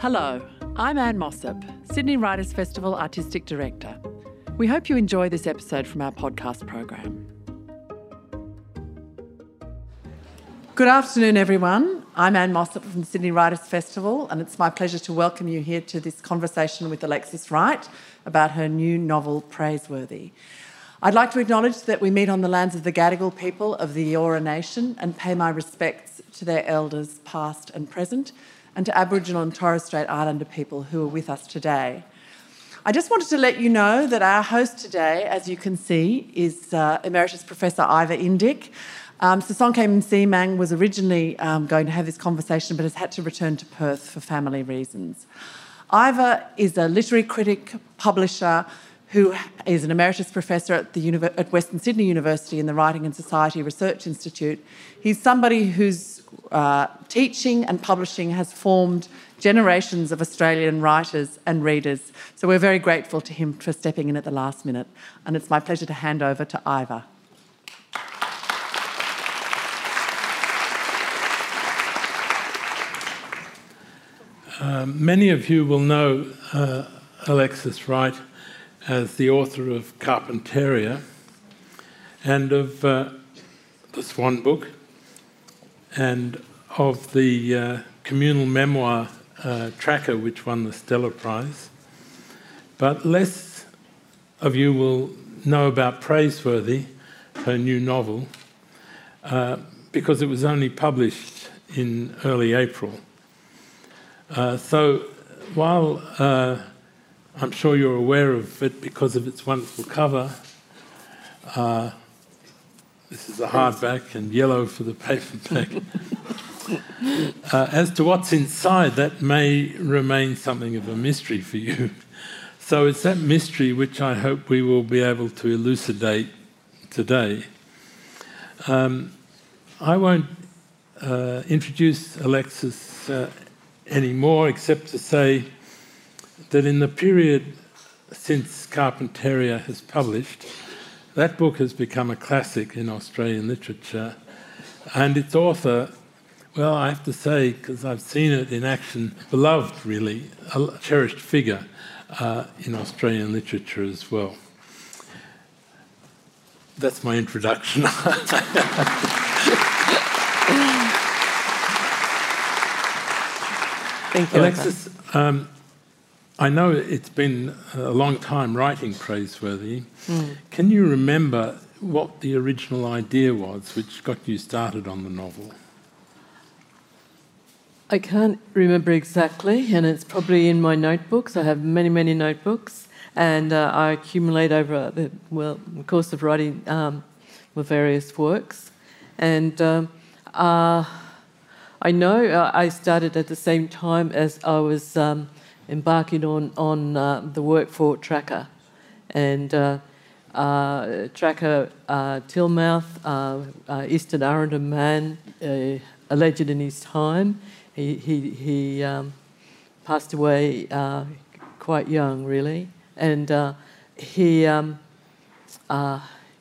Hello, I'm Anne Mossop, Sydney Writers Festival Artistic Director. We hope you enjoy this episode from our podcast program. Good afternoon, everyone. I'm Anne Mossop from Sydney Writers Festival, and it's my pleasure to welcome you here to this conversation with Alexis Wright about her new novel, Praiseworthy. I'd like to acknowledge that we meet on the lands of the Gadigal people of the Eora Nation and pay my respects to their elders, past and present, and to Aboriginal and Torres Strait Islander people who are with us today. I just wanted to let you know that our host today, as you can see, is uh, Emeritus Professor Ivor Indyk. Um, Sisonke Msimang was originally um, going to have this conversation but has had to return to Perth for family reasons. Iva is a literary critic, publisher, who is an emeritus professor at, the at Western Sydney University in the Writing and Society Research Institute. He's somebody whose uh, teaching and publishing has formed generations of Australian writers and readers. So we're very grateful to him for stepping in at the last minute. And it's my pleasure to hand over to Ivor. Uh, many of you will know uh, Alexis Wright as the author of Carpentaria and of uh, the Swan Book and of the uh, communal memoir uh, Tracker, which won the Stella Prize. But less of you will know about Praiseworthy, her new novel, uh, because it was only published in early April. Uh, so while uh, I'm sure you're aware of it because of its wonderful cover, uh, this is a hardback and yellow for the paperback. Uh, as to what's inside, that may remain something of a mystery for you. So it's that mystery which I hope we will be able to elucidate today. Um, I won't uh, introduce Alexis uh, anymore, except to say that in the period since Carpentaria has published, that book has become a classic in Australian literature, and its author, well, I have to say, because I've seen it in action, beloved really, a cherished figure uh, in Australian literature as well. That's my introduction. Thank you. Alexis, um, I know it's been a long time writing Praiseworthy. Mm. Can you remember what the original idea was which got you started on the novel? I can't remember exactly, and it's probably in my notebooks. I have many, many notebooks, and uh, I accumulate over the well course of writing um, various works. And um, uh, I know uh, I started at the same time as I was um, embarking on on uh, the work for Tracker, and uh, uh, Tracker uh, Tilmouth, uh, Eastern Arrernte man, a legend in his time. He he he um, passed away quite young, really, and he um,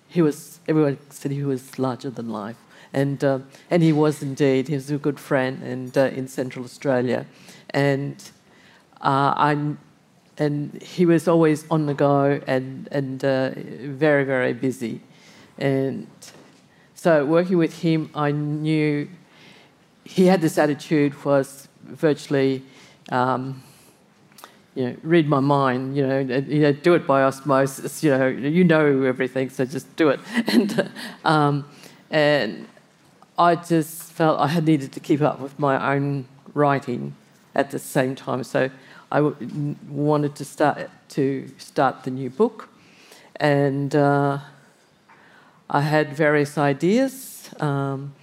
he was everyone said he was larger than life and uh, and he was indeed. He was a good friend, and uh, in Central Australia, and uh, I'm. And he was always on the go and and uh, very very busy, and so working with him, I knew he had this attitude was virtually. Um, you know, read my mind, you know, you know, do it by osmosis, you know, you know everything, so just do it. And, um, and I just felt I had needed to keep up with my own writing at the same time. So I w- wanted to start to start the new book, and uh, I had various ideas. Um,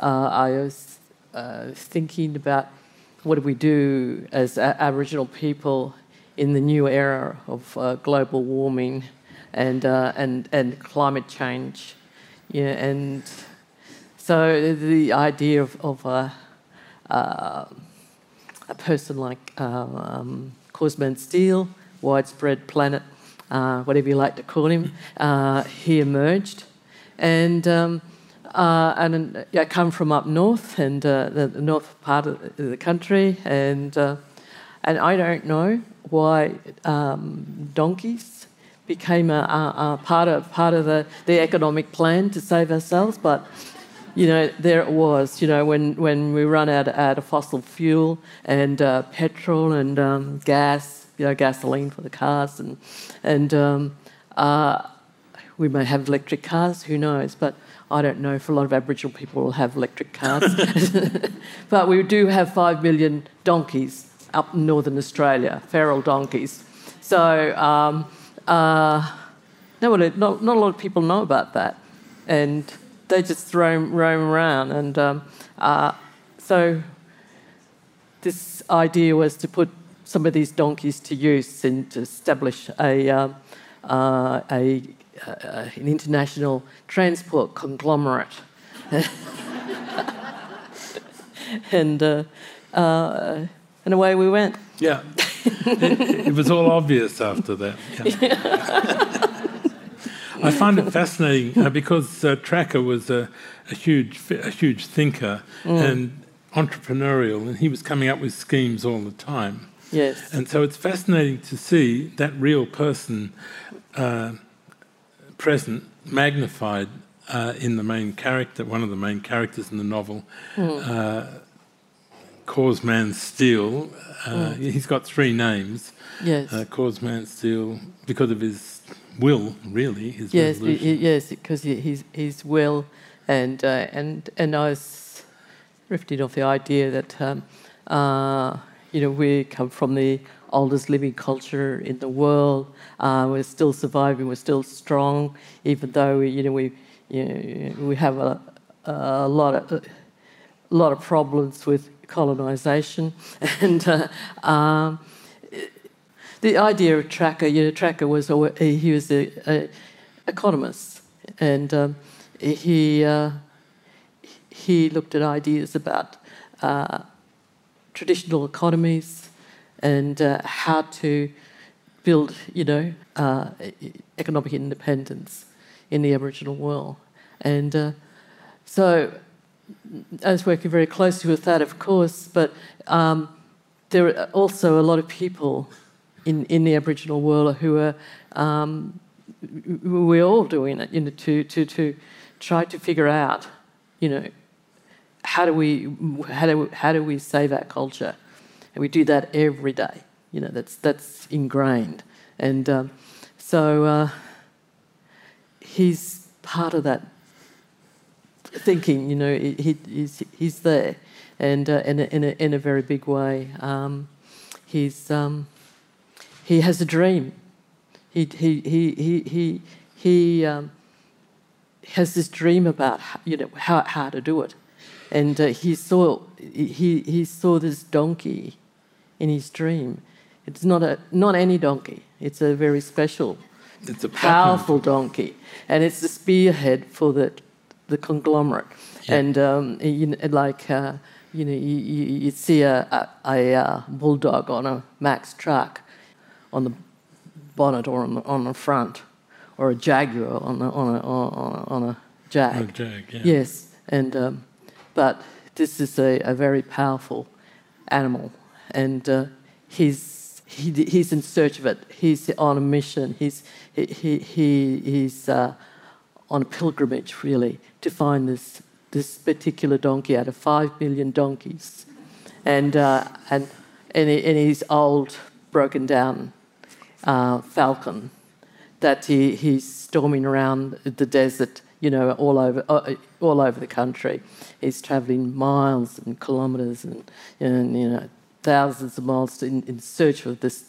uh, I was uh, thinking about what do we do as Aboriginal people in the new era of uh, global warming and uh, and and climate change, yeah, and so the idea of, of a, uh, person like uh, um, Cause Man Steele, widespread planet, uh, whatever you like to call him, uh, he emerged. And, um, uh, and I come from up north and uh, the, the, north part of the country, and and I don't know why um, donkeys became a, a, a, part of part of the, the economic plan to save ourselves, but you know, there it was, you know, when, when we run out, out of fossil fuel and uh, petrol and um, gas, you know, gasoline for the cars, and, and um, uh, we may have electric cars, who knows, but I don't know if a lot of Aboriginal people will have electric cars. but we do have five million donkeys up in northern Australia, feral donkeys. So, um, uh, no, not, not a lot of people know about that. And they just roam, roam around. And um, uh, so this idea was to put some of these donkeys to use and to establish a, um, uh, a, uh, an international transport conglomerate. and, uh, uh, and away we went. Yeah. it, it, was all obvious after that. Yeah. I find it fascinating uh, because uh, Tracker was a, a, huge, a huge thinker mm. and entrepreneurial, and he was coming up with schemes all the time. Yes. And so it's fascinating to see that real person uh, present, magnified uh, in the main character, one of the main characters in the novel, mm. uh, Cause Man Steele. Uh, mm. He's got three names. Yes. Uh, Cause Man Steele, because of his will, really, his yes, resolution. yes, because his his will, and uh, and and I was drifting off the idea that um, uh, you know we come from the oldest living culture in the world. Uh, we're still surviving. We're still strong, even though we, you know we you know, we have a, a lot of a lot of problems with colonization and. Uh, um, the idea of Tracker, you know, Tracker was he was a, a economist, and um, he uh, he looked at ideas about uh, traditional economies and uh, how to build, you know, uh, economic independence in the Aboriginal world, and uh, so I was working very closely with that, of course, but. Um, there are also a lot of people in, in the Aboriginal world who are, um, we're all doing it, you know, to, to, to try to figure out, you know, how do we, how do, how do we save our culture? And we do that every day. You know, that's, that's ingrained. And um, so uh, he's part of that thinking, you know, he, he's, he's there and uh, in, a, in, a, in a very big way. Um, he's, um, he has a dream. He, he, he, he, he, he um, has this dream about you know, how, how to do it. And uh, he, saw, he, he saw this donkey in his dream. It's not, a, not any donkey, it's a very special, it's a powerful donkey. And it's the spearhead for the, the conglomerate. Yeah. And um, you know, like, uh, you know, you, you, you see a, a, a, uh, bulldog on a Mack truck on the bonnet or on the, on the front, or a Jaguar on a, on a, on a, on a Jag. A jag yeah. Yes, and um, but this is a, a, very powerful animal, and uh, he's he, he's in search of it. He's on a mission. He's he, he, he he's uh, on a pilgrimage really to find this this particular donkey out of five million donkeys, and uh, and and, he, and he's old, broken down uh, falcon that he, he's storming around the desert, you know, all over, uh, all over the country. He's travelling miles and kilometres and, and, you know, thousands of miles in, in, search of this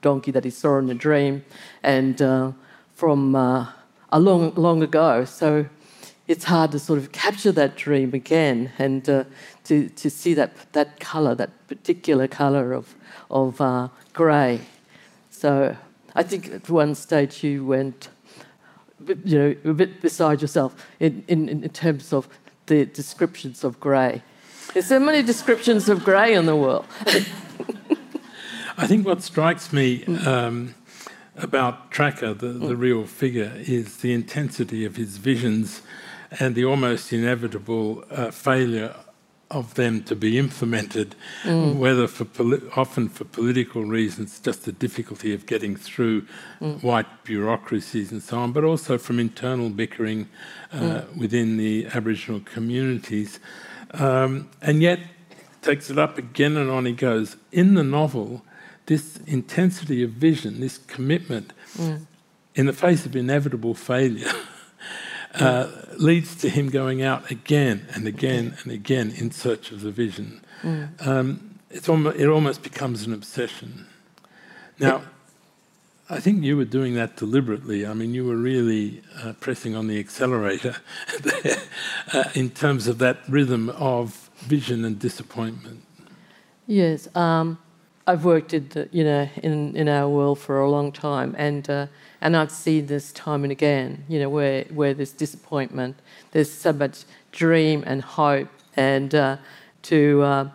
donkey that he saw in a dream and uh, from uh, a long, long ago. So it's hard to sort of capture that dream again and uh, to, to see that, that colour, that particular colour of, of uh, grey so I think at one stage you went, you know, a bit beside yourself in, in, in terms of the descriptions of grey. There's so many descriptions of grey in the world. I think what strikes me um, about Tracker, the, the real figure, is the intensity of his visions and the almost inevitable uh, failure of them to be implemented, mm. whether for often for political reasons, just the difficulty of getting through mm. white bureaucracies and so on, but also from internal bickering uh, mm. within the Aboriginal communities. Um, and yet, takes it up again and on he goes. In the novel, this intensity of vision, this commitment, mm. in the face of inevitable failure. uh, leads to him going out again and again and again in search of the vision. Mm. Um, it's almost, it almost becomes an obsession. Now, I think you were doing that deliberately. I mean, you were really uh, pressing on the accelerator uh, in terms of that rhythm of vision and disappointment. Yes, um, I've worked in the, you know in in our world for a long time, and uh, and I've seen this time and again, you know, where, where there's disappointment, there's so much dream and hope, and uh, to uh,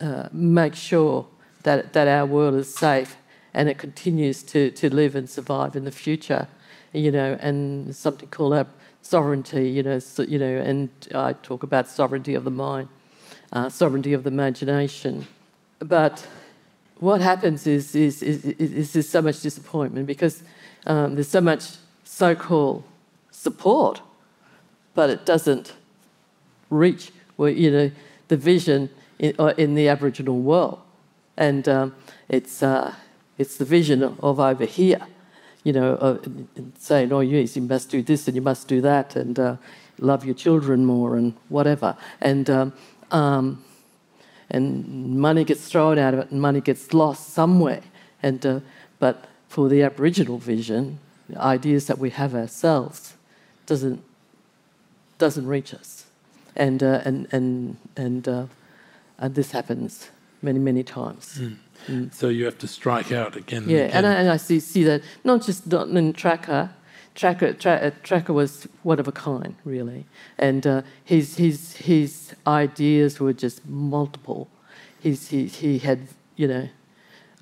uh, make sure that, that our world is safe and it continues to, to live and survive in the future, you know, and something called our sovereignty, you know, so, you know, and I talk about sovereignty of the mind, uh, sovereignty of the imagination. But what happens is, is, is, is, is there's so much disappointment because um, there's so much so called support, but it doesn't reach where, you know, the vision in, uh, in the Aboriginal world. And um, it's, uh, it's the vision of over here, you know, uh, saying, oh, yes, you must do this and you must do that and uh, love your children more and whatever. And, um, um, and money gets thrown out of it and money gets lost somewhere. And, uh, but for the Aboriginal vision, the ideas that we have ourselves, doesn't doesn't reach us, and uh, and and and uh, and this happens many many times. Mm. Mm. So you have to strike out again. And yeah, again. and I, and I see see that not just not in Tracker. Tracker, tra- uh, Tracker was one of a kind, really, and uh, his his his ideas were just multiple. His, he he had you know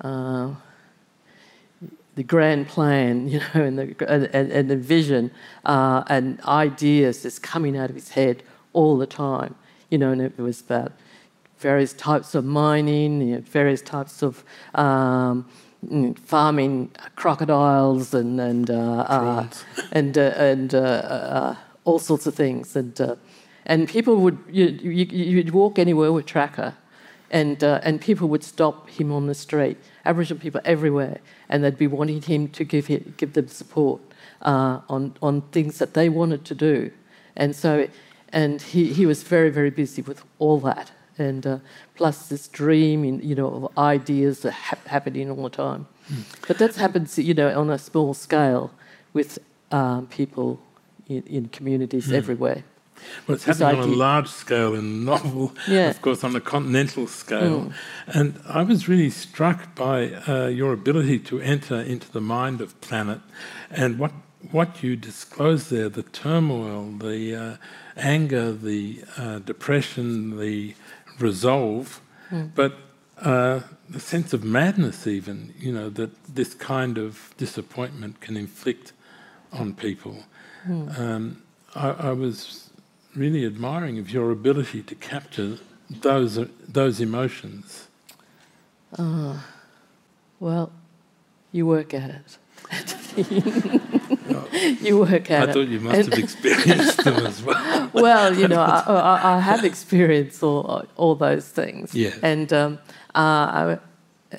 uh, the grand plan, you know, and the, and, and the vision uh, and ideas that's coming out of his head all the time, you know, and it was about various types of mining, you know, various types of um, farming crocodiles and and uh, uh, and uh, and uh, uh, all sorts of things, and and people would you, you, you'd walk anywhere with tracker, and and people would stop him on the street Aboriginal people everywhere, and they'd be wanting him to give, him, give them support uh, on, on things that they wanted to do. And so, and he, he was very, very busy with all that. And uh, plus this dream, in, you know, of ideas that ha- happening all the time. Mm. But that happens, you know, on a small scale with um, people in, in communities mm. everywhere. Well, it's happening on a large scale in the novel, yeah. of course, on a continental scale. Mm. And I was really struck by uh, your ability to enter into the mind of Planet and what, what you disclose there the turmoil, the uh, anger, the uh, depression, the resolve, mm. but uh, the sense of madness, even, you know, that this kind of disappointment can inflict on people. Mm. Um, I, I was really admiring of your ability to capture those those emotions. Uh, well, you work at it. you work at I it. I thought you must have experienced them as well. well, you know, I, I, I, have experienced all, all those things. Yeah. And, um, uh, I,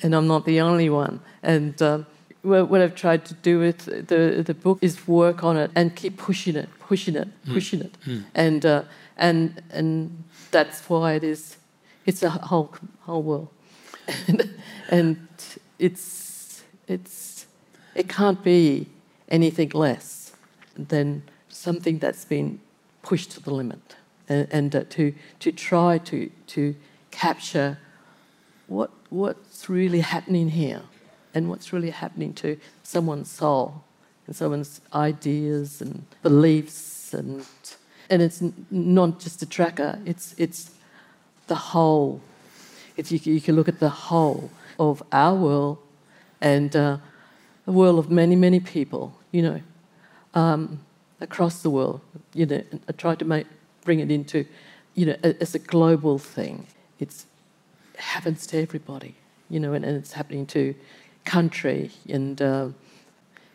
and I'm not the only one. And um, what I've tried to do with the the book is work on it and keep pushing it, pushing it, hmm. pushing mm. it, mm. and uh, and and that's why it is. It's a whole whole world, and, and it's it's it can't be anything less than something that's been pushed to the limit, and, and uh, to to try to to capture what what's really happening here and what's really happening to someone's soul and someone's ideas and beliefs and and it's not just a tracker it's it's the whole if you, you can look at the whole of our world and uh, the world of many many people you know um, across the world you know I try to make bring it into you know, as a global thing. It's happens to everybody, you know, and, and it's happening to country and uh,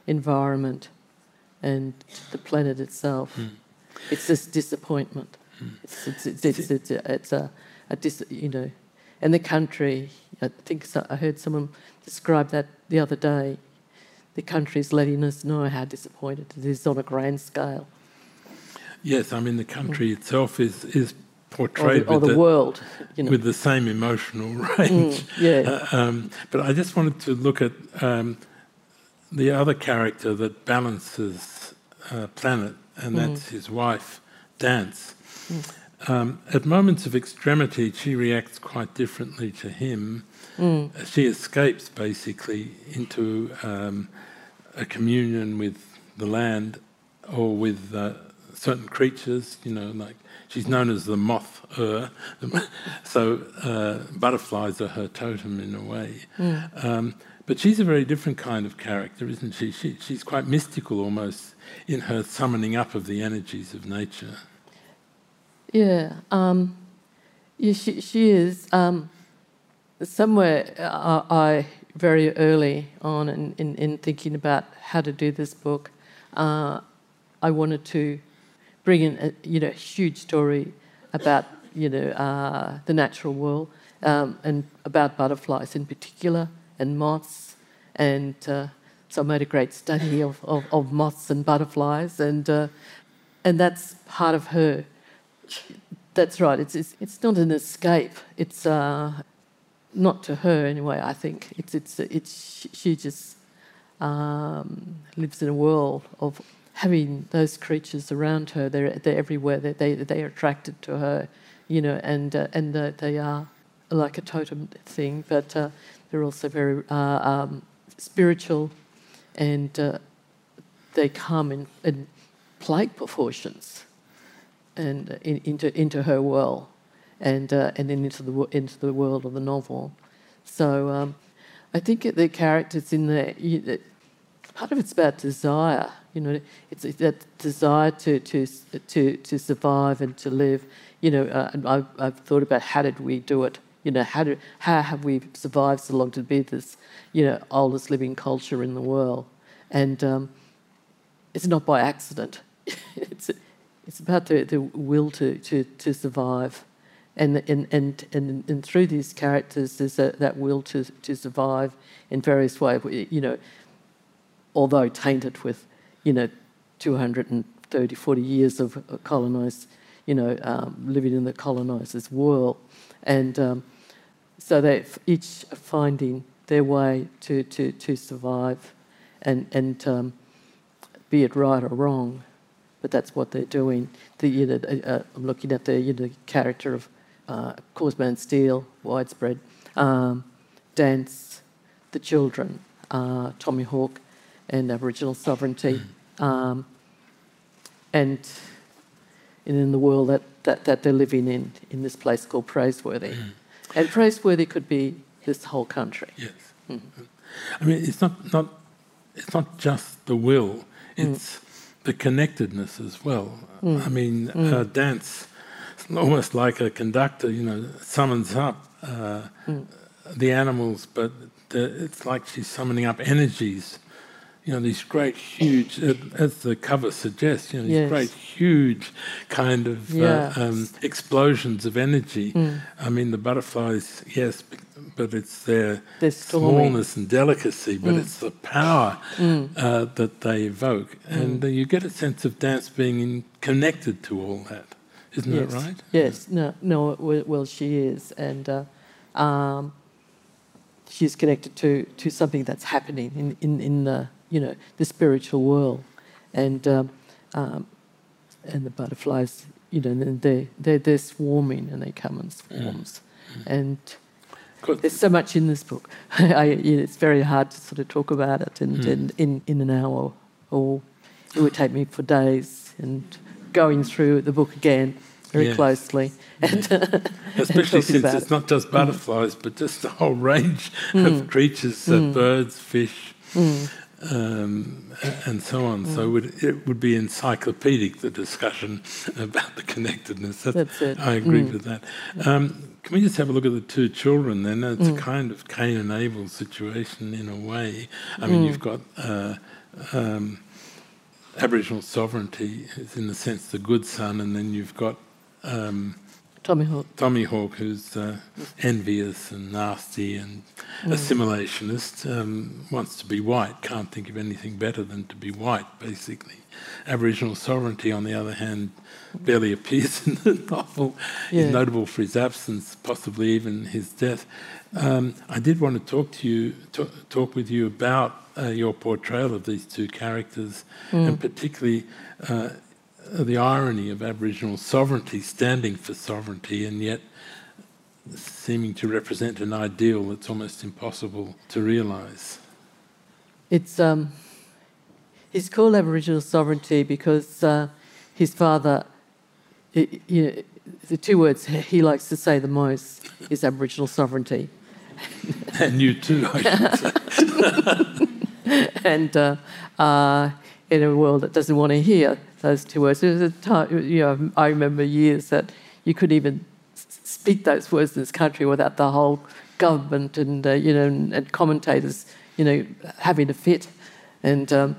environment and the planet itself. Hmm. It's this disappointment. Hmm. It's, it's, it's, it's, it's, a, uh, it's a, a dis, you know, and the country. I think so, I heard someone describe that the other day. The country's letting us know how disappointed it is on a grand scale, Yes, I mean the country hmm. itself is is or the, or the the, world. You know, with the same emotional range. yeah. Uh, um, but I just wanted to look at um, the other character that balances uh, Planet, and that's his wife, Dance. Um, at moments of extremity, she reacts quite differently to him. She escapes basically into um, a communion with the land or with uh, certain creatures, you know, like she's known as the moth er. so uh, butterflies are her totem in a way. Um, but she's a very different kind of character, isn't she? she? She's quite mystical almost in her summoning up of the energies of nature. Yeah, um, yeah, she she is. Um, somewhere uh, I very early on in, in, in thinking about how to do this book, uh, I wanted to bring in a you know huge story about you know uh, the natural world um, and about butterflies in particular and moths and uh, so I made a great study of, of, of moths and butterflies and uh, and that's part of her that's right. It's, it's, it's not an escape. It's uh, not to her anyway. I think it's it's it's she just um, lives in a world of having those creatures around her. They're they're everywhere. They they they are attracted to her, you know, and uh, and they are like a totem thing, but uh, they're also very uh, um, spiritual, and uh, they come in, in plague proportions and uh, in, into into her world, and and then into the into the world of the novel. So um, I think the characters in there, part of it's about desire. You know, it's, it's that desire to to to to survive and to live. You know, uh, I've, I've thought about how did we do it. You know, how do how have we survived so long to be this, you know, oldest living culture in the world, and um, it's not by accident. it's it's about the, the will to, to, to survive. And, and, and, and, and through these characters, there's a, that will to, to survive in various ways, you know, although tainted with, you know, 230, 40 years of colonised, you know, um, living in the colonisers' world. And um, so they're each finding their way to, to, to survive and, and um, be it right or wrong but that's what they're doing. The, you know, uh, uh, I'm looking at the you know, character of uh, Cause Man Steele, widespread, um, Dance, the children, uh, Tommy Hawk, and Aboriginal sovereignty, um, and, and in the world that, that, that they're living in, in this place called Praiseworthy. And Praiseworthy could be this whole country. Yes. I mean, it's not, not, it's not just the will, it's the connectedness as well. I mean, uh, dance, almost like a conductor, you know, summons up uh, the animals, but the, it's like she's summoning up energies. You know, these great, huge, as the cover suggests, you know, these Yes. great, huge kind of Yeah. uh, um, explosions of energy. I mean, the butterflies, yes, but it's their smallness and delicacy, but it's the power uh, that they evoke. And uh, you get a sense of dance being in, connected to all that. Isn't yes. that right? Yes, no, no. Well, well, she is, and uh, um, she's connected to, to something that's happening in, in, in the you know the spiritual world, and um, um, and the butterflies, you know, they they they're swarming and they come in swarms, and Good. there's so much in this book. I, it's very hard to sort of talk about it in, in, in, in an hour, or it would take me for days and going through the book again very Yes. closely. And, Especially talking since it's not just butterflies, but just a whole range of creatures, uh, birds, fish. Um, and so on. Mm. So it would, it would be encyclopedic the discussion about the connectedness. That's, That's it. I agree mm. with that. Um, can we just have a look at the two children then? It's mm. a kind of Cain and Abel situation in a way. I mean, you've got. Uh, um, Aboriginal sovereignty is, in the sense, the good son, and then you've got um, Tommy Hawk. Tommy Hawk, who's uh, envious and nasty and mm. assimilationist, um, wants to be white, can't think of anything better than to be white, basically. Aboriginal sovereignty, on the other hand, barely appears in the novel. Yeah. He's notable for his absence, possibly even his death. Um, I did want to talk to you, talk with you about uh, your portrayal of these two characters, mm. and particularly uh, the irony of Aboriginal sovereignty standing for sovereignty, and yet seeming to represent an ideal that's almost impossible to realise. It's um, he's called Aboriginal sovereignty because uh, his father, it, you know, the two words he likes to say the most is Aboriginal sovereignty. and you too, and uh, uh, in a world that doesn't want to hear those two words, there was a time, you know, I remember years that you couldn't even speak those words in this country without the whole government and uh, you know and, and, commentators, you know, having a fit, and um,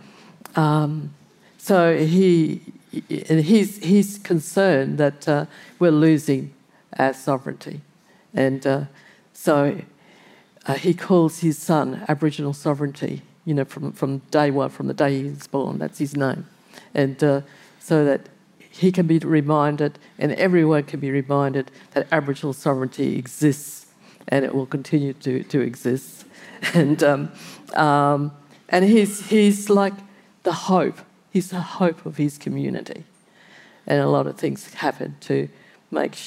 um, so he and he's he's concerned that uh, we're losing our sovereignty, and uh, so uh, he calls his son Aboriginal sovereignty, you know, from, from day one, from the day he was born. That's his name. And uh, so that he can be reminded, and everyone can be reminded, that Aboriginal sovereignty exists and it will continue to, to exist. And, um, um, and he's, he's like the hope, he's the hope of his community. And a lot of things happen to make,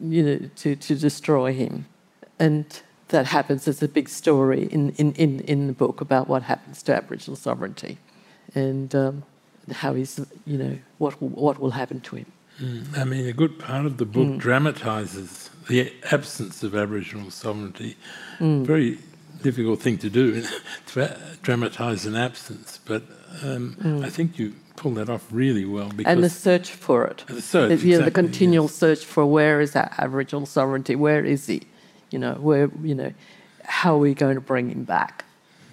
you know, to, to destroy him. And that happens as a big story in, in, in, in the book about what happens to Aboriginal sovereignty and um, how he's, you know, what, what will happen to him. Mm. I mean, a good part of the book mm. dramatises the absence of Aboriginal sovereignty. Mm. Very difficult thing to do, to dramatise an absence, but um, mm. I think you pull that off really well. and the search for it. The search, the, exactly, you know, the continual yes. search for where is that Aboriginal sovereignty? Where is he? You know, where you know, how are we going to bring him back?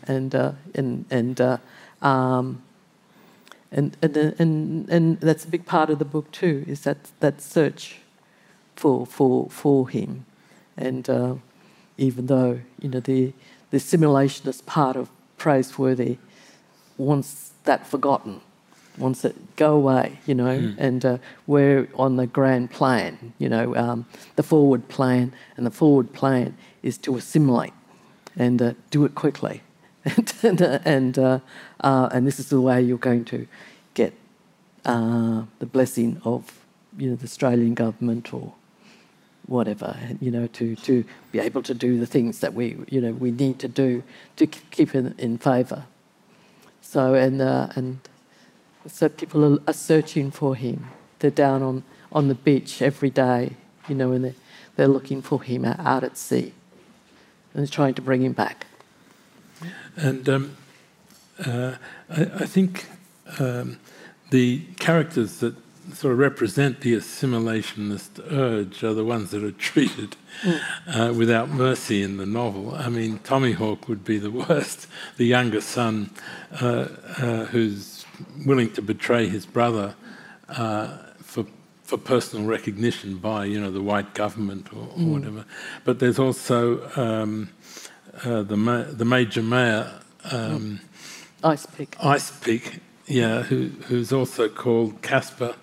And uh, and and, uh, um, and and and and that's a big part of the book too. Is that that search for for for him, and uh, even though you know the the simulationist part of praiseworthy wants that forgotten wants it go away, you know, mm. and uh, we're on the grand plan, you know, um, the forward plan, and the forward plan is to assimilate and uh, do it quickly, and uh, and, uh, uh, and this is the way you're going to get uh, the blessing of you know the Australian government or whatever, you know, to, to be able to do the things that we you know we need to do to keep in, in favour. So and and so people are, searching for him. They're down on, on the beach every day, you know, and they're, they're looking for him out at sea and trying to bring him back. And um, uh, I, I, think um, the characters that sort of represent the assimilationist urge are the ones that are treated mm. uh, without mercy in the novel. I mean, Tommy Hawk would be the worst, the younger son uh, uh, who's willing to betray his brother uh, for for personal recognition by you know the white government or, or mm. whatever. But there's also um, uh, the ma- the major mayor. Um, Ice Pick. Ice yeah, who, who's also called Casper,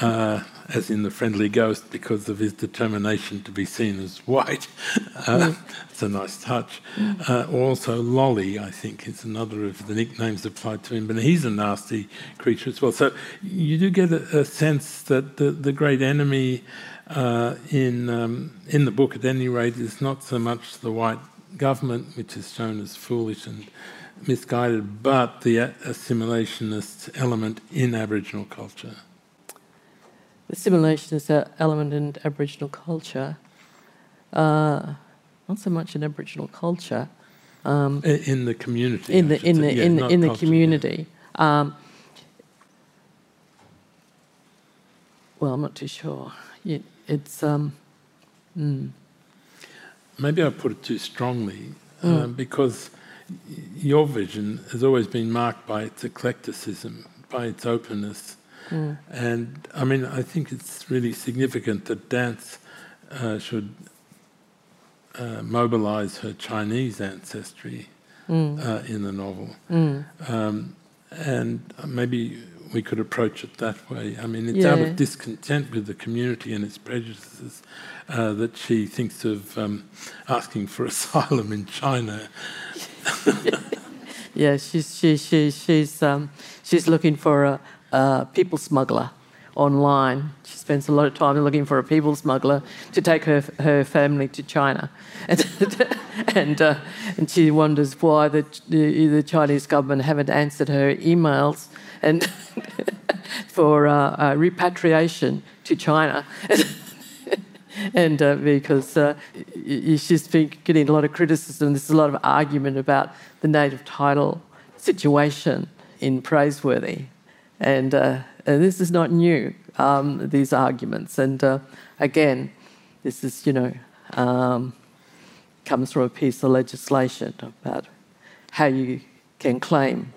uh, as in the friendly ghost, because of his determination to be seen as white. Uh, it's a nice touch. Uh, also, Lolly, I think, is another of the nicknames applied to him, but he's a nasty creature as well. So you do get a, a sense that the, the great enemy uh, in um, in the book, at any rate, is not so much the white government, which is shown as foolish and misguided, but the assimilationist element in Aboriginal culture the simulation is an element in Aboriginal culture. Uh, not so much in Aboriginal culture, Um, in the community. in the in the yeah, in, in the community. Yeah. Um, well, I'm not too sure. It's um, mm. Maybe I put it too strongly mm. um, because your vision has always been marked by its eclecticism, by its openness, mm. and I mean I think it's really significant that dance uh, should uh, mobilize her Chinese ancestry mm. uh, in the novel. Mm. Um, and maybe we could approach it that way. I mean, it's yeah. out of discontent with the community and its prejudices uh, that she thinks of um, asking for asylum in China. yeah, she's she, she, she's um, she's looking for a, a people smuggler online. She spends a lot of time looking for a people smuggler to take her, her family to China. And, and, uh, and she wonders why the, the, the, Chinese government haven't answered her emails and for uh, uh, repatriation to China. and uh, because uh, she's been getting a lot of criticism, there's a lot of argument about the native title situation in Praiseworthy. And uh, and this is not new, um, these arguments. And uh, again, this is, you know, um, comes from a piece of legislation about how you can claim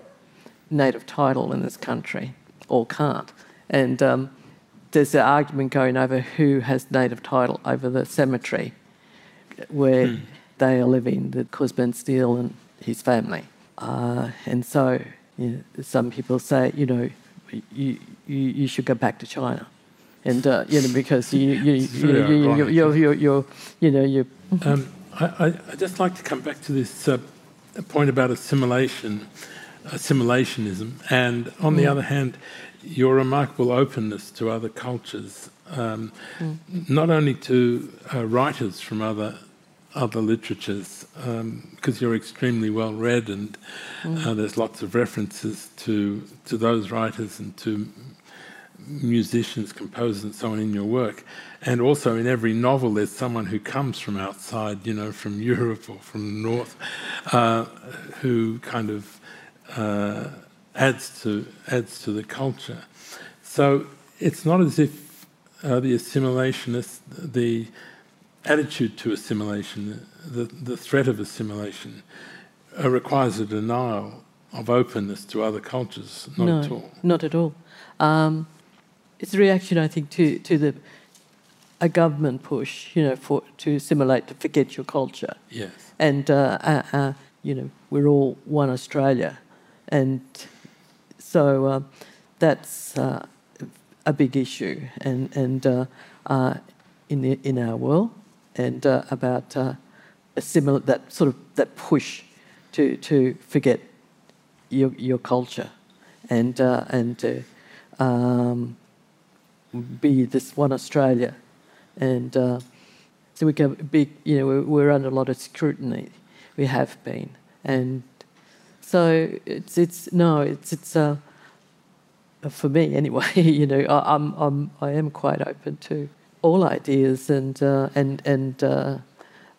native title in this country, or can't. And um, there's an argument going over who has native title over the cemetery where hmm. they are living, the Cause Man Steele and his family. Uh, and so you know, some people say, you know, you, you, you, should go back to China. And, uh, you know, because you, you, you, you, you, know, you... Um, I, I, I'd just like to come back to this uh, point about assimilation assimilationism, and on the mm. other hand, your remarkable openness to other cultures, um, mm. not only to uh, writers from other other literatures because um, you're extremely well read and mm. uh, there's lots of references to to those writers and to musicians, composers, and so on in your work. And also in every novel, there's someone who comes from outside, you know, from Europe or from the North, uh, who kind of uh, adds to adds to the culture. So it's not as if uh, the assimilationist, the attitude to assimilation, the, the threat of assimilation, uh, requires a denial of openness to other cultures. Not no, at all. Not at all. Um, it's a reaction, I think, to, to the a government push, you know, for to assimilate, to forget your culture. Yes. And uh, uh, uh, you know, we're all one Australia, and so uh, that's uh, a big issue, and and uh, in the, in our world and uh, about uh, a similar that sort of that push to to forget your your culture and uh, and to um, be this one Australia, and uh, so we can be you know we're, we're, under a lot of scrutiny. We have been, and so it's it's no it's it's. Uh, for me, anyway, you know, I, I'm, I'm I am quite open to all ideas and uh, and and uh,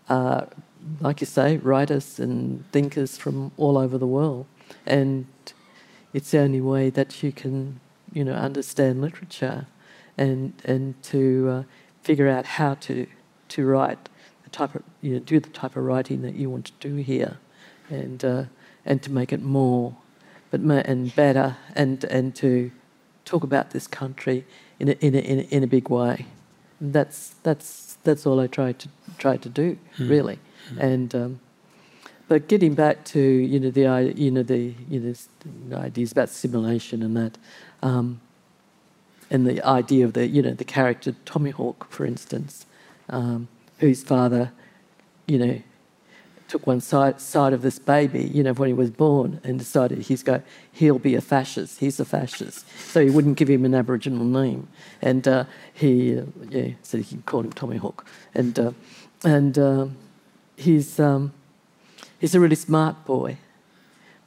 uh, like you say, writers and thinkers from all over the world, and it's the only way that you can you know understand literature, and and to uh, figure out how to to write the type of you know do the type of writing that you want to do here, and uh, and to make it more, but and better, and and to talk about this country in a, in a, in a, in a big way that's that's that's all I try to try to do mm. really, mm. and um, but getting back to you know the you know the you know the ideas about simulation and that, um, and the idea of the you know the character Tommy Hawk, for instance, um, whose father, you know, took one side, side of this baby, you know, when he was born and decided he's go, he'll be a fascist, he's a fascist. So he wouldn't give him an Aboriginal name. And uh, he, uh, yeah, so he called him Tommy Hawk. And, uh, and uh, he's, um, he's a really smart boy,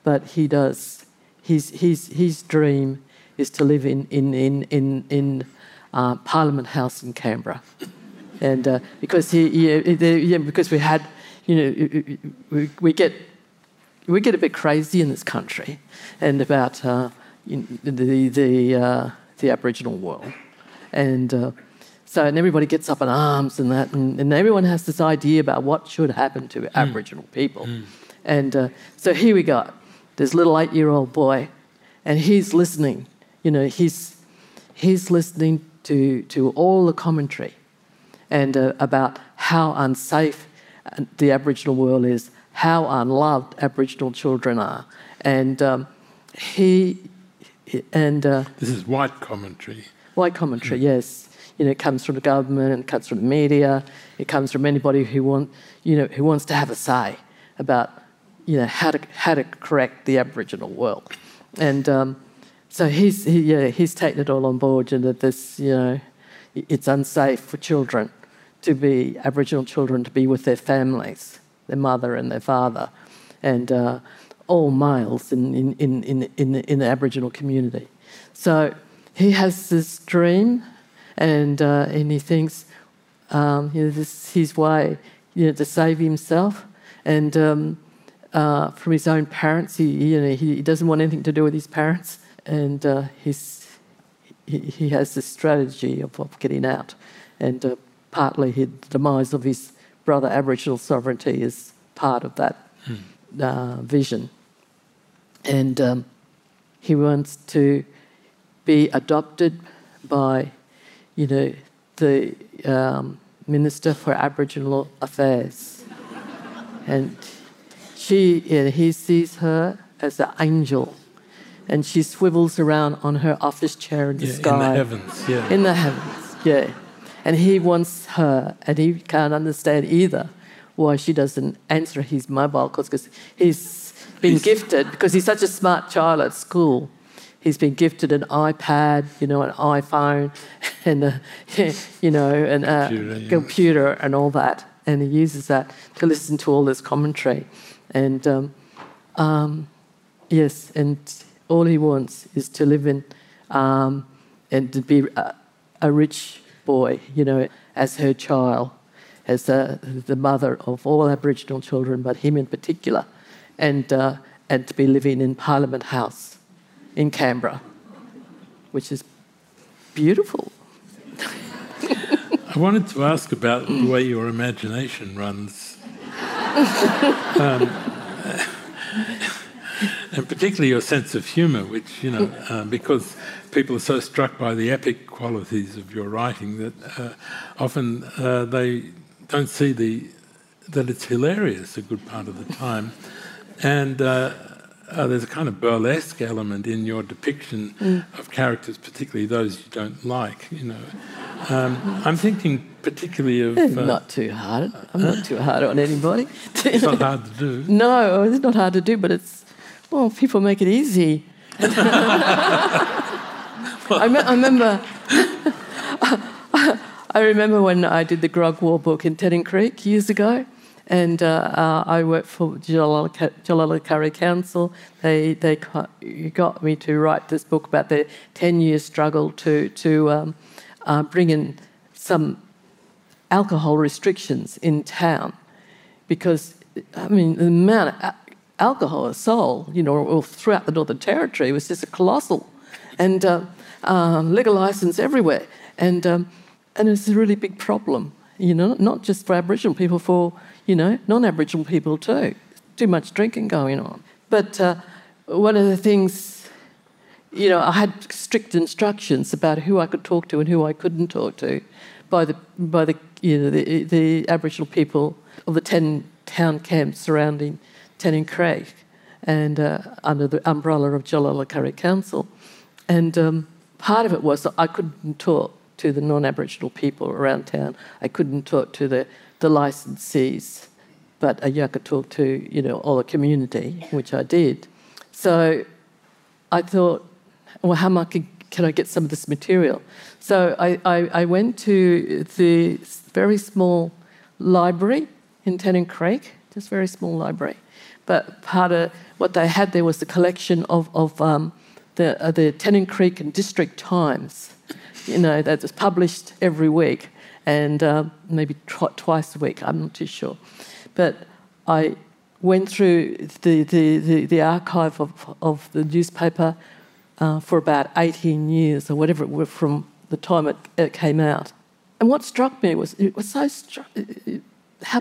but he does, his, his, his dream is to live in, in, in, in, in uh, Parliament House in Canberra. And uh, because he, yeah, because we had you know, we, we get we get a bit crazy in this country and about uh, the, the, uh, the Aboriginal world. And uh, so, and everybody gets up in arms and that, and, and, everyone has this idea about what should happen to mm. Aboriginal people. Mm. And uh, so here we go. This little eight year old boy, and he's listening. You know, he's, he's listening to, to all the commentary and uh, about how unsafe the Aboriginal world is, how unloved Aboriginal children are. And um, he, and. Uh, this is white commentary. White commentary, mm. yes. You know, it comes from the government and it comes from the media. It comes from anybody who want, you know, who wants to have a say about, you know, how to how to correct the Aboriginal world. And um, so he's he, yeah he's taken it all on board, and that this you know, it's unsafe for children to be Aboriginal children to be with their families, their mother and their father, and uh, all males in, in, in, in, in, in the Aboriginal community. So he has this dream, and, uh, and he thinks um, you know, this is his way you know, to save himself. And um, uh, from his own parents, he, you know, he, doesn't want anything to do with his parents, and uh, he's, he, he has this strategy of, of getting out. And uh, partly the demise of his brother Aboriginal sovereignty is part of that hmm. uh, vision. And um, he wants to be adopted by, you know, the um, Minister for Aboriginal Affairs. and she, yeah, he sees her as an angel. And she swivels around on her office chair in the yeah, sky. In the heavens, yeah. In the heavens, yeah. And he wants her, and he can't understand either why she doesn't answer his mobile calls because he's been he's... gifted, because he's such a smart child at school. He's been gifted an iPad, you know, an iPhone, and a, you know, an uh, computer, computer and all that. And he uses that to listen to all this commentary. And um, um, yes, and all he wants is to live in um, and to be a, a rich boy, you know, as her child, as the, the mother of all Aboriginal children, but him in particular, and, uh, and to be living in Parliament House in Canberra, which is beautiful. I wanted to ask about the way your imagination runs. um, and particularly your sense of humour, which, you know, uh, because people are so struck by the epic qualities of your writing that uh, often uh, they don't see the that it's hilarious a good part of the time. And uh, uh, there's a kind of burlesque element in your depiction mm. of characters, particularly those you don't like, you know. Um, I'm thinking particularly of. Uh, not too hard. I'm not too hard on anybody. it's not hard to do. No, it's not hard to do, but it's well, people make it easy. I, me- I, remember. I remember when I did the Grog War book in Tennant Creek years ago, and uh, uh, I worked for Julalikari Council. They they got me to write this book about the ten-year struggle to to um, uh, bring in some alcohol restrictions in town, because I mean the amount of alcohol sold, you know, throughout the Northern Territory was just a colossal, and uh, um, legal license everywhere, and um, and it's a really big problem, you know, not just for Aboriginal people, for you know non-Aboriginal people too. Too much drinking going on. But uh, one of the things, you know, I had strict instructions about who I could talk to and who I couldn't talk to, by the by the you know the, the Aboriginal people of the ten town camps surrounding Tennant Creek, and uh, under the umbrella of Julalikari Council, and um, part of it was that I couldn't talk to the non-Aboriginal people around town. I couldn't talk to the, the licensees, but I could talk to you know all the community, which I did. So I thought, well, how much can I get some of this material? So I, I, I went to the very small library in Tennant Creek, just very small library. But part of what they had there was the collection of, of um, the, uh, the Tennant Creek and District Times, you know, that's published every week and uh, maybe twice a week, I'm not too sure. But I, went through the, the, the, the archive of, of the newspaper uh, for about 18 years or whatever it was from the time it, it came out. And what struck me was it was so stru- how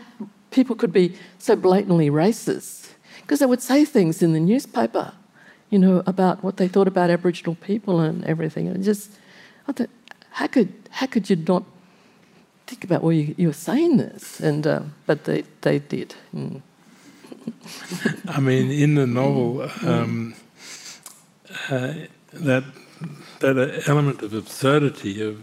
people could be so blatantly racist because they would say things in the newspaper, you know, about what they thought about Aboriginal people and everything. And just, I thought, how could how could you not think about why you, you were saying this? And uh, but they they did. Mm. I mean, in the novel, um, uh, that that element of absurdity, of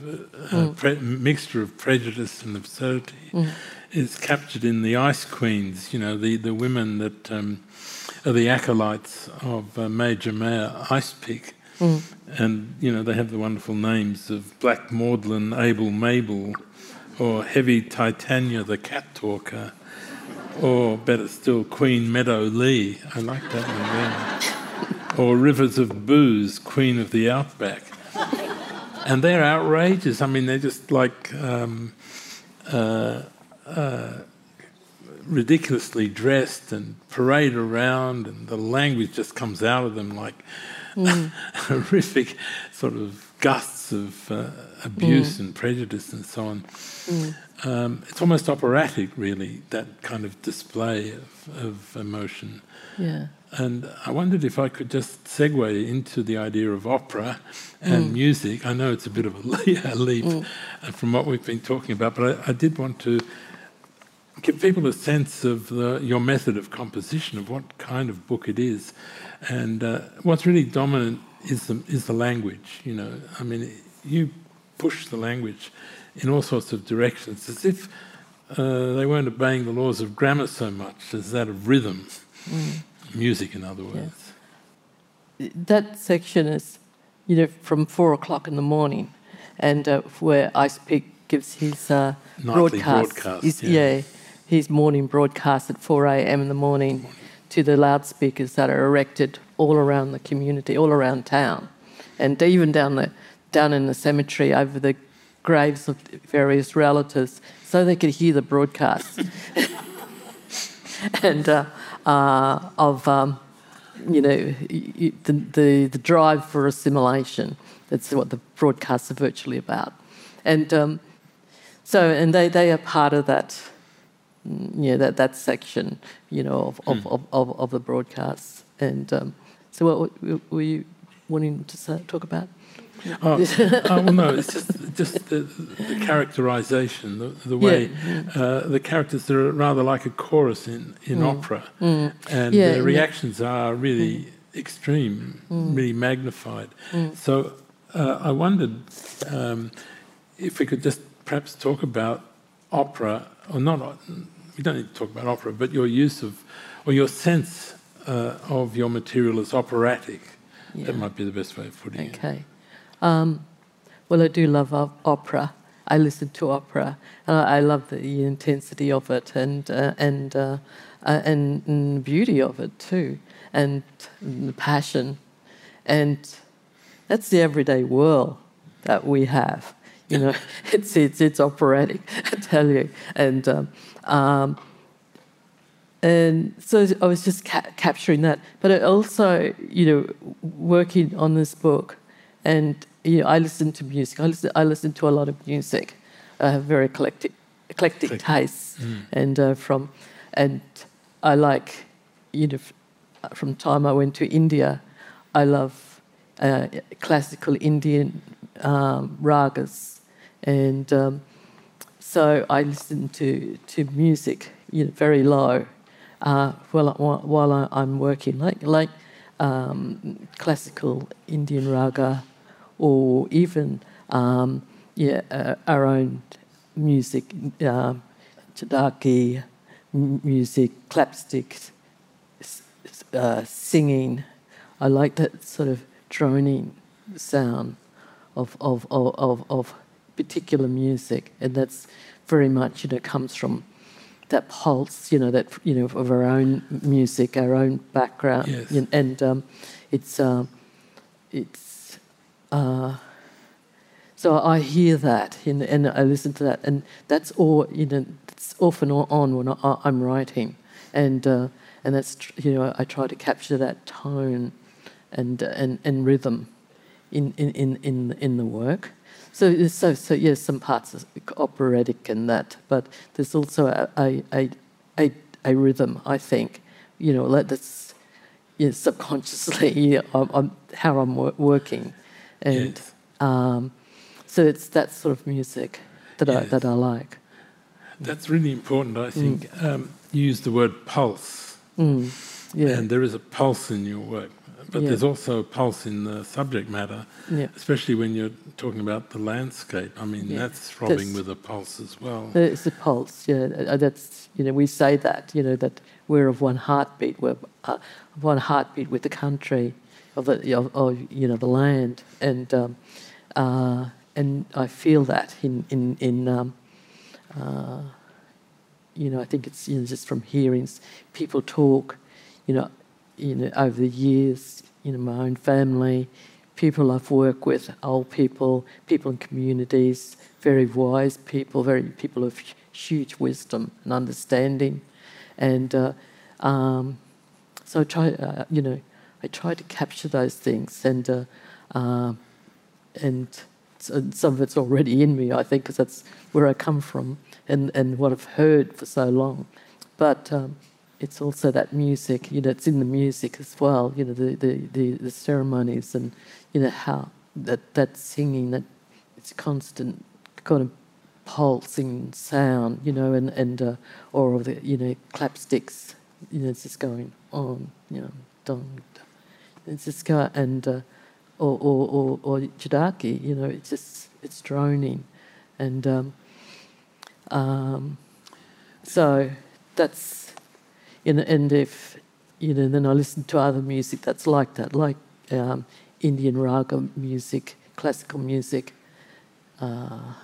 uh, mm. mixture of prejudice and absurdity, mm. is captured in the Ice Queens. You know, the the women that um, are the acolytes of uh, Major Mayor Icepick. Mm. And you know they have the wonderful names of Black Maudlin, Abel Mabel, or Heavy Titania, the cat talker, or better still, Queen Meadow Lee. I like that one there. or Rivers of Booze, Queen of the Outback. And they're outrageous. I mean, they're just like um, uh, uh, ridiculously dressed and parade around, and the language just comes out of them like mm. horrific sort of gusts of uh, abuse mm. and prejudice and so on. Mm. Um, it's almost operatic, really, that kind of display of, of emotion. Yeah. And I wondered if I could just segue into the idea of opera and mm. music. I know it's a bit of a leap mm. from what we've been talking about, but I, I, did want to give people a sense of the, your method of composition, of what kind of book it is. And uh, what's really dominant is the, is the language. You know, I mean, you push the language in all sorts of directions, as if uh, they weren't obeying the laws of grammar so much as that of rhythm, mm. music, in other words. Yeah. That section is, you know, from four o'clock in the morning, and uh, where Icepick gives his uh, broadcast, broadcast his, yeah. yeah. His morning broadcast at 4 a.m. in the morning to the loudspeakers that are erected all around the community, all around town, and even down the down in the cemetery over the graves of various relatives so they could hear the broadcast and uh, uh, of um, you know the, the, the drive for assimilation. That's what the broadcasts are virtually about, and um, so and they, they are part of that. Mm, you know, that, that section, you know, of, of, hmm. of, of, of, the broadcasts. And um, so, what were you wanting to talk about? Oh, oh, well, no, it's just just the, the characterization, the, the way yeah. uh, the characters are rather like a chorus in in mm. opera, mm. and yeah, the reactions yeah. are really mm. extreme, mm. really magnified. Mm. So uh, I wondered um, if we could just perhaps talk about opera, or not. We don't need to talk about opera, but your use of or your sense uh, of your material as operatic. That might be the best way of putting okay. it. Okay. Um, well, I do love opera. I listen to opera, and I, love the intensity of it and uh, and, uh, uh, and, and the beauty of it too, and the passion, and that's the everyday world that we have. You know, it's it's it's operatic, I tell you, and. Um, um, and so I was just ca- capturing that, but also, you know, working on this book, and you know, I listen to music. I listen, I listen to a lot of music. I have very eclectic, eclectic tastes, mm. and uh, from, and I like, you know, from time I went to India, I love uh, classical Indian um, ragas, and um, so I listen to to music, you know, very low, uh, while while I'm working, like like um, classical Indian raga or even um, yeah, uh, our own music, uh, Chadaki music, clapsticks, uh, singing. I like that sort of droning sound of, of, of, of, of particular music, and that's very much, you know, comes from that pulse, you know, that you know of our own music, our own background, yes. and um, it's uh, it's uh, so I hear that and, and, I listen to that, and that's all you know. It's off and on when I, am writing, and uh, and that's you know I try to capture that tone and and, and rhythm in in, in, in in the work. So so so yes, some parts are operatic and that, but there's also a a a, a, rhythm I think. You know that's you know, subconsciously you know, I'm, I'm, how I'm wor- working, and Yes. um, so it's that sort of music that I that I like. That's really important, I think. Um, you use the word pulse, Mm, yeah, and there is a pulse in your work, but Yeah. there's also a pulse in the subject matter, yeah. especially when you're talking about the landscape. I mean, Yeah. that's throbbing That's- with a pulse as well. It's a pulse, yeah. uh, That's you know we say that you know that we're of one heartbeat. We're uh, of one heartbeat with the country, of the of, of you know the land, and um, uh, and I feel that in in in um, uh, you know I think it's you know just from hearings, people talk, you know, you know over the years, you know my own family, people I've worked with, old people, people in communities, very wise people, very people of huge wisdom and understanding, and uh, um, so I try, uh, you know, I try to capture those things, and uh, uh, and so some of it's already in me, I think, because that's where I come from and and what I've heard for so long, but. Um, it's also that music, you know, it's in the music as well, you know, the, the, the, the ceremonies and, you know, how that, that singing, that it's constant kind of pulsing sound, you know, and, and uh, or the, you know, clapsticks, you know, it's just going on, you know, dong. It's just go and, uh, or, or, or, or jidaki, you know, it's just, it's droning. And um, um, so that's, know, and if, you know, then I listen to other music that's like that, like um, Indian raga music, classical music, uh,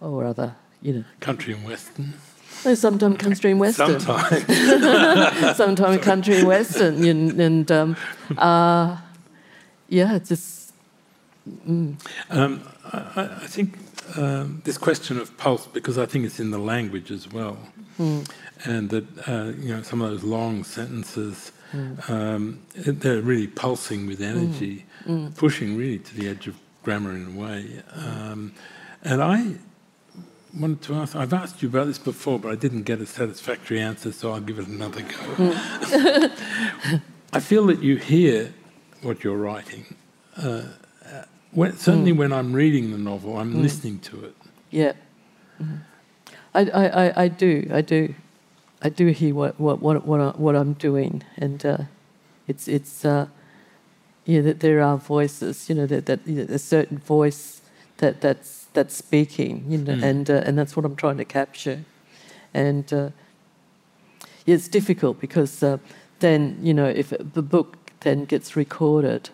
or other, you know. Country and western. No, sometimes country and western. Sometimes. Sometimes country and western, and, and um, uh, yeah, just mm, Um, I, I I think um, this question of pulse, because I think it's in the language as well, mm, and that uh, you know some of those long sentences, mm, um, they're really pulsing with energy, mm. pushing really to the edge of grammar in a way. Um, and I wanted to ask, I've asked you about this before, but I didn't get a satisfactory answer, so I'll give it another go. I feel that you hear what you're writing. Uh, when, certainly, when I'm reading the novel, I'm listening to it. yeah. Mhm. I, I, I, I do, I do, I do hear what what what what, I, what I'm doing, and uh, it's it's uh, yeah that there are voices, you know, that that you know, a certain voice that that's that's speaking, you know, Mm. and uh, and that's what I'm trying to capture, and uh, yeah, it's difficult because uh, then you know if the book then gets recorded,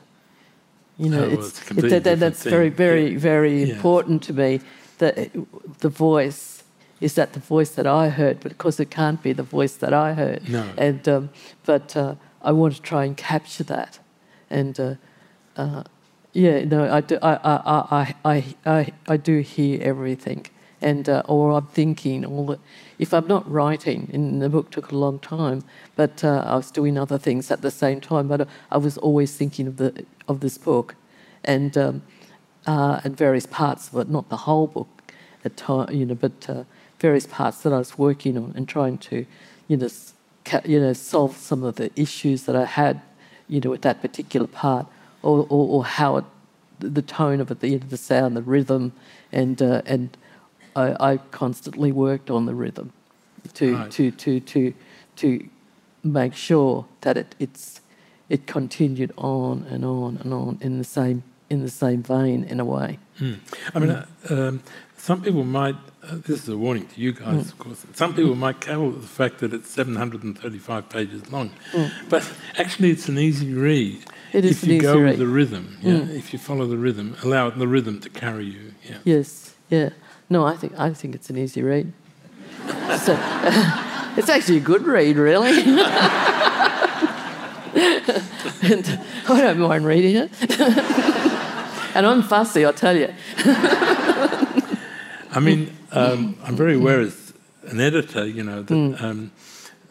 you know, Oh, well, it's, it's a completely that, that, different that's very very Yeah. very Yeah. important to me that it- the voice is that the voice that I heard, but of course it can't be the voice that I heard. No. And um, but uh, I want to try and capture that, and uh, uh, yeah, no, I do. I I I I I, I do hear everything, and uh, or I'm thinking all the. If I'm not writing, and the book took a long time, but uh, I was doing other things at the same time. But I was always thinking of the of this book, and um, uh, and various parts of it, not the whole book, at time, you know, but uh, various parts that I was working on and trying to, you know, ca- you know, solve some of the issues that I had, you know, with that particular part, or or, or how it, the tone of it, the, the sound, the rhythm, and uh, and I, I constantly worked on the rhythm, to Right. to to to to make sure that it it's it continued on and on and on in the same in the same vein in a way. Mm. I mean, uh, um, some people might, uh, this is a warning to you guys, Mm. of course, some people might cavil at the fact that it's 735 pages long, Mm. but actually it's an easy read. It is if an you easy go with the rhythm, yeah, Mm. if you follow the rhythm, allow the rhythm to carry you, yeah. Yes, yeah. No, I think I think it's an easy read. so, it's actually a good read, really. and I don't mind reading it. and I'm fussy, I'll tell you. I mean, um, I'm very aware as an editor, you know, that Mm. um,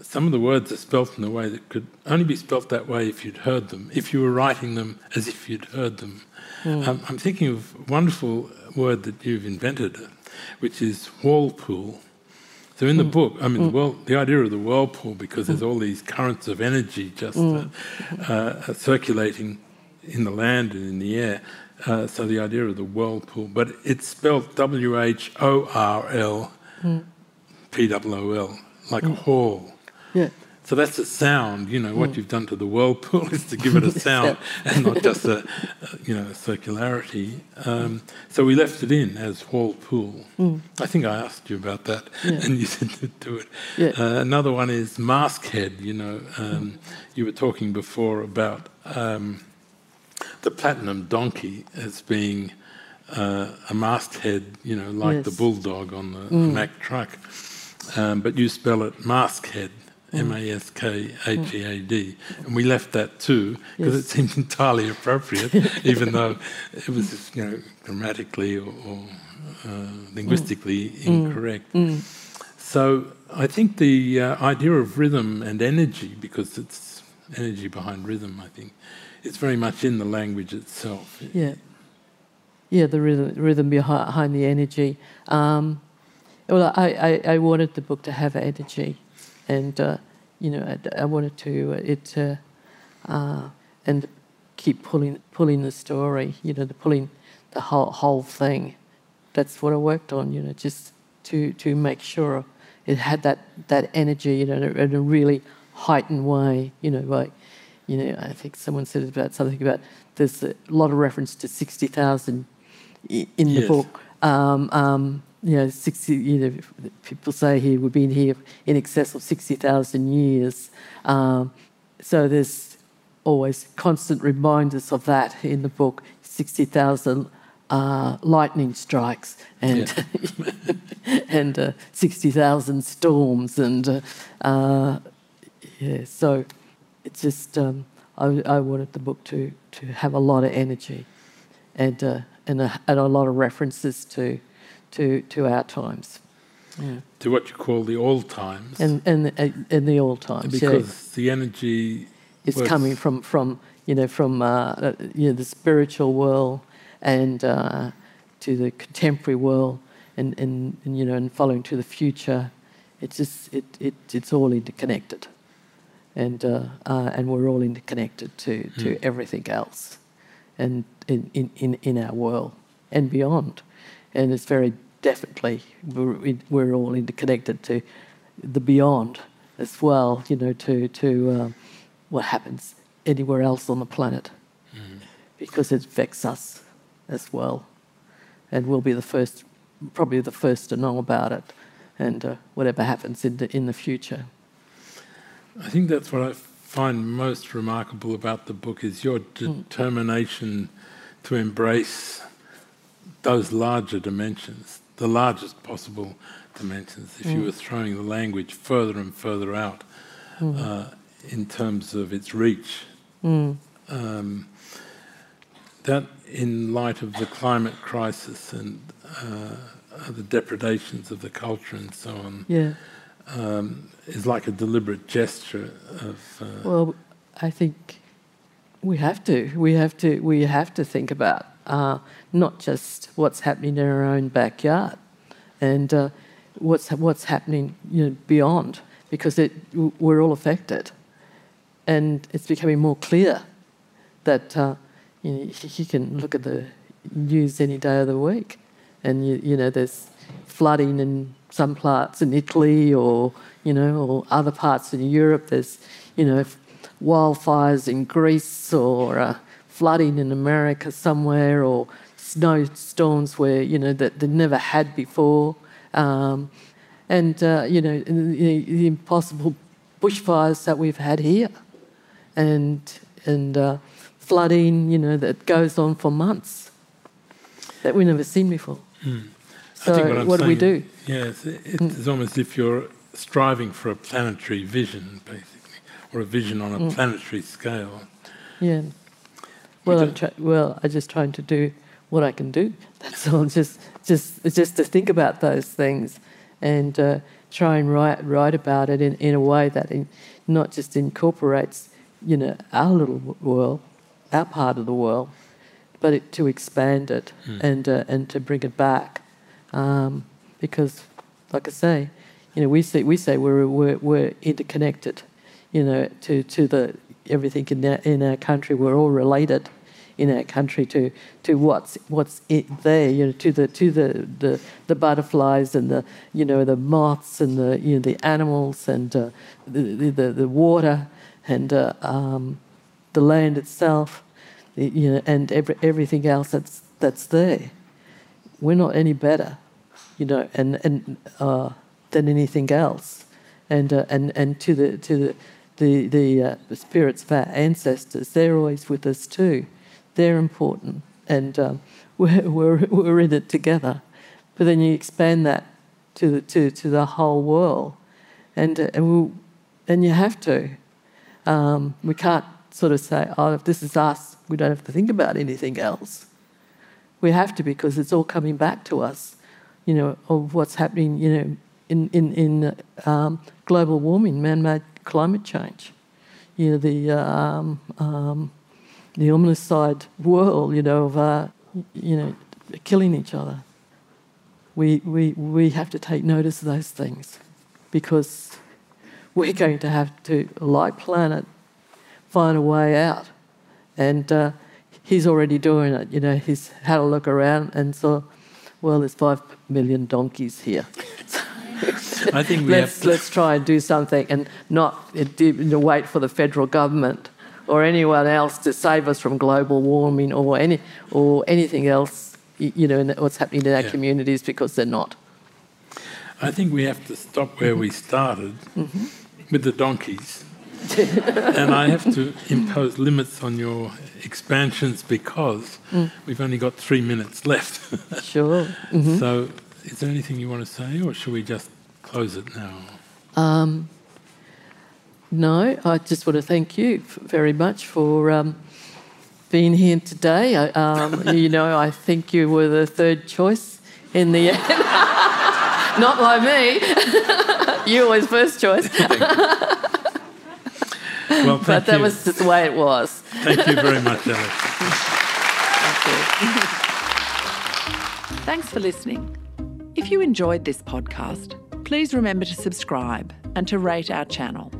some of the words are spelt in a way that could only be spelt that way if you'd heard them, if you were writing them as if you'd heard them. Mm. Um, I'm thinking of a wonderful word that you've invented, which is whorlpool. So in the mm. book, I mean, the, world, the idea of the whirlpool, because there's all these currents of energy just uh, uh, circulating in the land and in the air. Uh, so the idea of the whirlpool, but it's spelled W H O R L P O O L, like a hall. Yeah. So that's a sound. You know what mm. you've done to the whirlpool is to give it a sound and not just a, you know a circularity. Um, so we left it in as whorlpool. Mm. I think I asked you about that, yeah. and you said to do it. Yeah. Uh, another one is masthead. You know, um, you were talking before about um, the platinum donkey as being uh, a masthead. You know, like yes. the bulldog on the mm. Mack truck. Um, but you spell it maskhead. Mm. M A S K H E A D. And we left that too because yes. it seemed entirely appropriate, even though it was you know, grammatically or, or uh, linguistically mm. incorrect. Mm. So I think the uh, idea of rhythm and energy, because it's energy behind rhythm, I think, it's very much in the language itself. Yeah. Yeah, the rhythm, rhythm behind the energy. Um, well, I, I, I wanted the book to have energy and uh, you know I, I, wanted to uh, it uh, uh, and keep pulling pulling the story you know the pulling the whole whole thing that's what I worked on you know just to to make sure it had that that energy you know and a really heightened way you know like you know I think someone said about something about there's a lot of reference to 60,000 in the yes. book um, um, you know, 60, you know, people say here we've been here in excess of 60,000 years. Um, so there's always constant reminders of that in the book 60,000 uh, lightning strikes and, yeah. and uh, 60,000 storms. And uh, uh, yeah, so it's just, um, I, I, wanted the book to, to have a lot of energy and, uh, and, a, and a lot of references to to, to our times. Yeah. To what you call the old times. And in, in the old times, because yeah. the energy is coming from, from you know from uh, uh, you know the spiritual world and uh, to the contemporary world and, and, and, you know and following to the future. It's just it, it it's all interconnected, and uh, uh and we're all interconnected to to mm. everything else, and in, in, in, our world and beyond, and it's very definitely we're, we're all interconnected to the beyond as well, you know, to, to um, what happens anywhere else on the planet mm. because it affects us as well. And we'll be the first, probably the first to know about it and uh, whatever happens in the, in the future. I think that's what I find most remarkable about the book is your mm. determination mm. to embrace those larger dimensions the largest possible dimensions. If mm. you were throwing the language further and further out mm. uh, in terms of its reach, mm. um, that in light of the climate crisis and uh, the depredations of the culture and so on, yeah. Um, is like a deliberate gesture of. Uh, well, I think we have to. We have to. We have to think about uh, not just what's happening in our own backyard and uh, what's, what's happening you know, beyond, because it, we're all affected. And it's becoming more clear that uh, you, know, you can look at the news any day of the week, and you, you know there's flooding in some parts in Italy or you know or other parts in Europe. There's you know wildfires in Greece or uh, flooding in America somewhere or snowstorms where, you know, that they never had before. Um, and, uh, you know, the, the, impossible bushfires that we've had here. And, and uh, flooding, you know, that goes on for months that we've never seen before. Mm. So what, what do we do? Yes, it's mm. almost as if you're striving for a planetary vision, basically, or a vision on a mm. planetary scale. Yeah. Well, I'm try- well, I'm just trying to do what I can do. That's all. Just, just, just to think about those things, and uh, try and write, write about it in, in a way that in, not just incorporates, you know, our little world, our part of the world, but it, to expand it Mm. and uh, and to bring it back, um, because, like I say, you know, we say we say we're we're, we're interconnected, you know, to to the everything in our, in our country. We're all related in our country to to what's what's there, you know, to the to the, the the butterflies and the you know the moths and the you know the animals and uh, the, the the water and uh, um, the land itself, you know, and every, everything else that's that's there. We're not any better, you know, and and uh, than anything else, and uh, and and to the to the the the, uh, spirits of our ancestors, they're always with us too. They're important, and um, we're, we're we're in it together. But then you expand that to the to to the whole world, and uh, and we and you have to. Um, we can't sort of say, oh, if this is us, we don't have to think about anything else. We have to because it's all coming back to us, you know, of what's happening, you know, in, in, in um, global warming, man-made climate change. You know, the, um, um, the omnicide world, you know, of, uh, you know, killing each other. We, we, we have to take notice of those things because we're going to have to, like planet, find a way out. And uh, he's already doing it. You know, he's had a look around and saw, well, there's five million donkeys here. I think we let's let's try and do something and not wait for the federal government or anyone else to save us from global warming or any or anything else. You know, in what's happening in our Yeah. communities because they're not. I think we have to stop where we started Mm-hmm. with the donkeys. and I have to impose limits on your expansions because Mm. we've only got three minutes left. Sure. Mm-hmm. So, is there anything you want to say, or should we just close it now? Um, no, I just want to thank you very much for um, being here today. Um, you know, I think you were the third choice in the end. Not by me. you always first choice. Well, thank But that you. was just the way it was. Thank you very much, Alex. Thank. Thanks for listening. If you enjoyed this podcast, please remember to subscribe and to rate our channel.